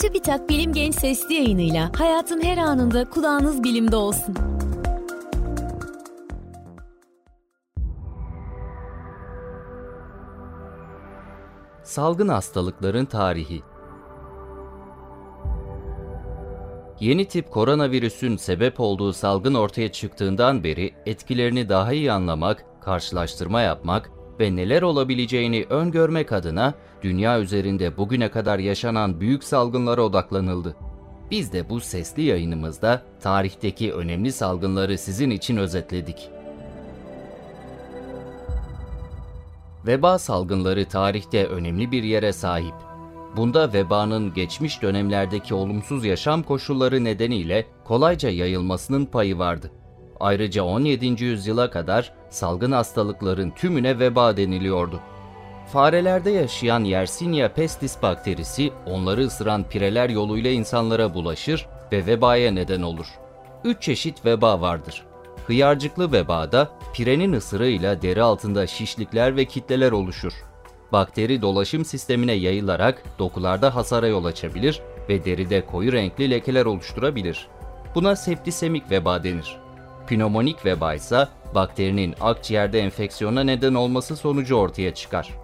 TÜBİTAK Bilim Genç Sesli yayınıyla hayatın her anında kulağınız bilimde olsun. Salgın hastalıkların tarihi Yeni tip koronavirüsün sebep olduğu salgın ortaya çıktığından beri etkilerini daha iyi anlamak, karşılaştırma yapmak ve neler olabileceğini öngörmek adına dünya üzerinde bugüne kadar yaşanan büyük salgınlara odaklanıldı. Biz de bu sesli yayınımızda tarihteki önemli salgınları sizin için özetledik. Veba salgınları tarihte önemli bir yere sahip. Bunda vebanın geçmiş dönemlerdeki olumsuz yaşam koşulları nedeniyle kolayca yayılmasının payı vardı. Ayrıca 17. yüzyıla kadar salgın hastalıkların tümüne veba deniliyordu. Farelerde yaşayan Yersinia pestis bakterisi onları ısıran pireler yoluyla insanlara bulaşır ve vebaya neden olur. Üç çeşit veba vardır. Hıyarcıklı vebada pirenin ısırığıyla deri altında şişlikler ve kitleler oluşur. Bakteri dolaşım sistemine yayılarak dokularda hasara yol açabilir ve deride koyu renkli lekeler oluşturabilir. Buna septisemik veba denir. Pneumonik veba ise bakterinin akciğerde enfeksiyona neden olması sonucu ortaya çıkar.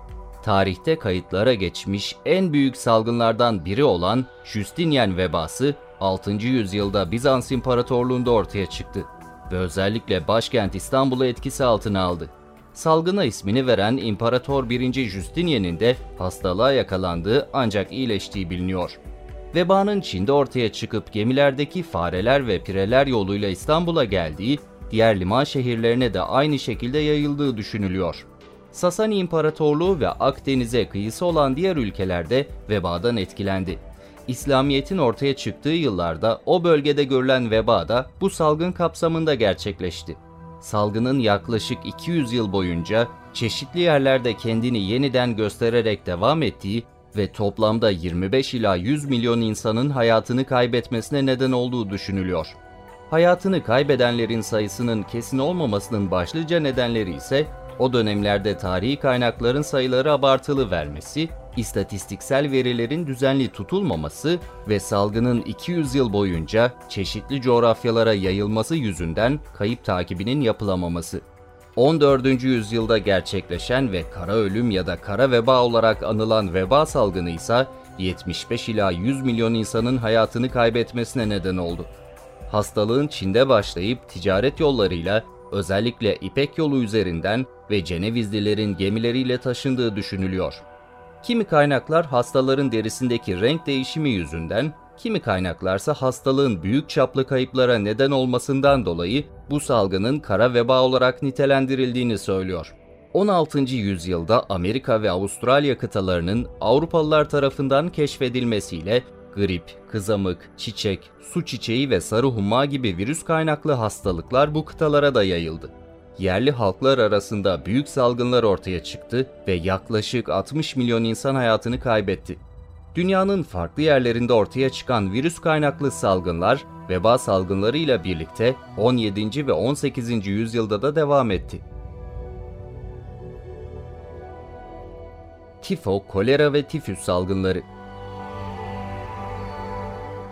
Tarihte kayıtlara geçmiş en büyük salgınlardan biri olan Justinian vebası 6. yüzyılda Bizans İmparatorluğunda ortaya çıktı ve özellikle başkent İstanbul'u etkisi altına aldı. Salgına ismini veren İmparator 1. Justinian'in de hastalığa yakalandığı ancak iyileştiği biliniyor. Vebanın Çin'de ortaya çıkıp gemilerdeki fareler ve pireler yoluyla İstanbul'a geldiği, diğer liman şehirlerine de aynı şekilde yayıldığı düşünülüyor. Sasani İmparatorluğu ve Akdeniz'e kıyısı olan diğer ülkelerde vebadan etkilendi. İslamiyet'in ortaya çıktığı yıllarda o bölgede görülen veba da bu salgın kapsamında gerçekleşti. Salgının yaklaşık 200 yıl boyunca çeşitli yerlerde kendini yeniden göstererek devam ettiği ve toplamda 25 ila 100 milyon insanın hayatını kaybetmesine neden olduğu düşünülüyor. Hayatını kaybedenlerin sayısının kesin olmamasının başlıca nedenleri ise o dönemlerde tarihi kaynakların sayıları abartılı vermesi, istatistiksel verilerin düzenli tutulmaması ve salgının 200 yıl boyunca çeşitli coğrafyalara yayılması yüzünden kayıp takibinin yapılamaması. 14. yüzyılda gerçekleşen ve kara ölüm ya da kara veba olarak anılan veba salgını ise 75 ila 100 milyon insanın hayatını kaybetmesine neden oldu. Hastalığın Çin'de başlayıp ticaret yollarıyla özellikle İpek yolu üzerinden ve Cenevizlilerin gemileriyle taşındığı düşünülüyor. Kimi kaynaklar hastaların derisindeki renk değişimi yüzünden, kimi kaynaklarsa hastalığın büyük çaplı kayıplara neden olmasından dolayı bu salgının kara veba olarak nitelendirildiğini söylüyor. 16. yüzyılda Amerika ve Avustralya kıtalarının Avrupalılar tarafından keşfedilmesiyle grip, kızamık, çiçek, su çiçeği ve sarı humma gibi virüs kaynaklı hastalıklar bu kıtalara da yayıldı. Yerli halklar arasında büyük salgınlar ortaya çıktı ve yaklaşık 60 milyon insan hayatını kaybetti. Dünyanın farklı yerlerinde ortaya çıkan virüs kaynaklı salgınlar, veba salgınlarıyla birlikte 17. ve 18. yüzyılda da devam etti. Tifo, kolera ve tifüs salgınları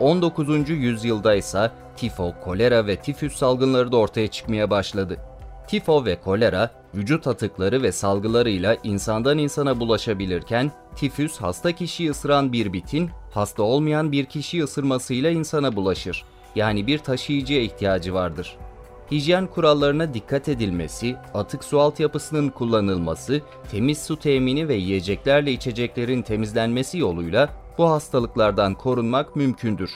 19. yüzyılda ise tifo, kolera ve tifüs salgınları da ortaya çıkmaya başladı. Tifo ve kolera vücut atıkları ve salgılarıyla insandan insana bulaşabilirken tifüs hasta kişiyi ısıran bir bitin hasta olmayan bir kişiyi ısırmasıyla insana bulaşır. Yani bir taşıyıcıya ihtiyacı vardır. Hijyen kurallarına dikkat edilmesi, atık su altyapısının kullanılması, temiz su temini ve yiyeceklerle içeceklerin temizlenmesi yoluyla bu hastalıklardan korunmak mümkündür.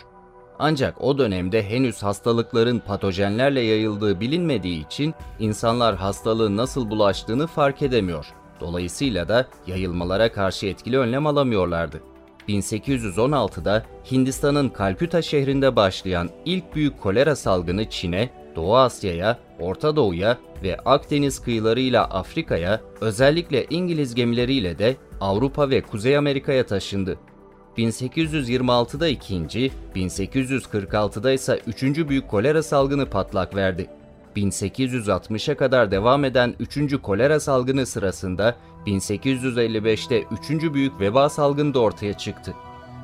Ancak o dönemde henüz hastalıkların patojenlerle yayıldığı bilinmediği için insanlar hastalığın nasıl bulaştığını fark edemiyor. Dolayısıyla da yayılmalara karşı etkili önlem alamıyorlardı. 1816'da Hindistan'ın Kalküta şehrinde başlayan ilk büyük kolera salgını Çin'e, Doğu Asya'ya, Orta Doğu'ya ve Akdeniz kıyılarıyla Afrika'ya, özellikle İngiliz gemileriyle de Avrupa ve Kuzey Amerika'ya taşındı. 1826'da ikinci, 1846'da ise üçüncü büyük kolera salgını patlak verdi. 1860'a kadar devam eden 3. kolera salgını sırasında 1855'te 3. büyük veba salgını da ortaya çıktı.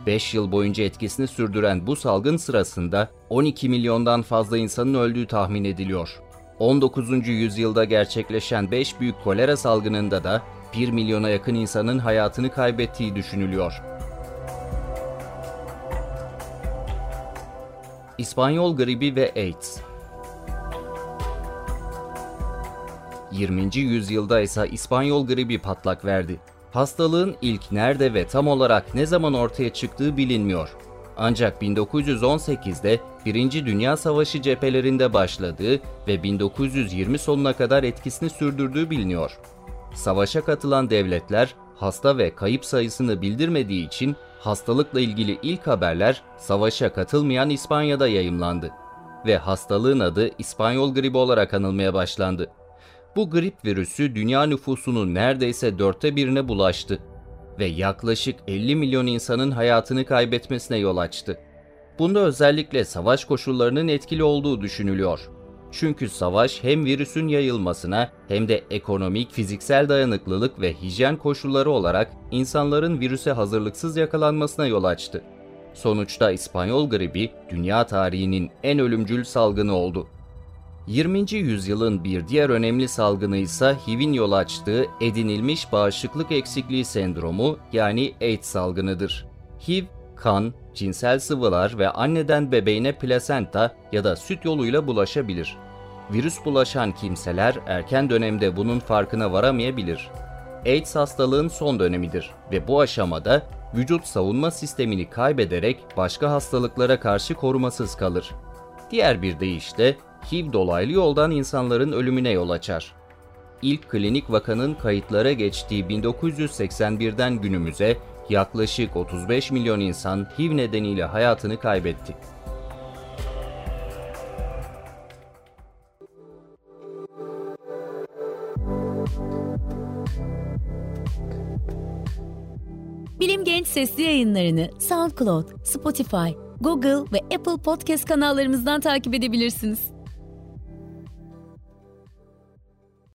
5 yıl boyunca etkisini sürdüren bu salgın sırasında 12 milyondan fazla insanın öldüğü tahmin ediliyor. 19. yüzyılda gerçekleşen 5 büyük kolera salgınında da 1 milyona yakın insanın hayatını kaybettiği düşünülüyor. İspanyol gribi ve AIDS 20. yüzyılda ise İspanyol gribi patlak verdi. Hastalığın ilk nerede ve tam olarak ne zaman ortaya çıktığı bilinmiyor. Ancak 1918'de Birinci Dünya Savaşı cephelerinde başladığı ve 1920 sonuna kadar etkisini sürdürdüğü biliniyor. Savaşa katılan devletler hasta ve kayıp sayısını bildirmediği için hastalıkla ilgili ilk haberler savaşa katılmayan İspanya'da yayımlandı ve hastalığın adı İspanyol gribi olarak anılmaya başlandı. Bu grip virüsü dünya nüfusunun neredeyse dörtte birine bulaştı ve yaklaşık 50 milyon insanın hayatını kaybetmesine yol açtı. Bunda özellikle savaş koşullarının etkili olduğu düşünülüyor. Çünkü savaş hem virüsün yayılmasına hem de ekonomik, fiziksel dayanıklılık ve hijyen koşulları olarak insanların virüse hazırlıksız yakalanmasına yol açtı. Sonuçta İspanyol gribi dünya tarihinin en ölümcül salgını oldu. 20. yüzyılın bir diğer önemli salgını ise HIV'in yol açtığı edinilmiş bağışıklık eksikliği sendromu yani AIDS salgınıdır. HIV, kan, cinsel sıvılar ve anneden bebeğine plasenta ya da süt yoluyla bulaşabilir. Virüs bulaşan kimseler erken dönemde bunun farkına varamayabilir. AIDS hastalığın son dönemidir ve bu aşamada vücut savunma sistemini kaybederek başka hastalıklara karşı korumasız kalır. Diğer bir deyişle HIV dolaylı yoldan insanların ölümüne yol açar. İlk klinik vakanın kayıtlara geçtiği 1981'den günümüze yaklaşık 35 milyon insan HIV nedeniyle hayatını kaybetti. Bilim Genç sesli yayınlarını SoundCloud, Spotify, Google ve Apple Podcast kanallarımızdan takip edebilirsiniz.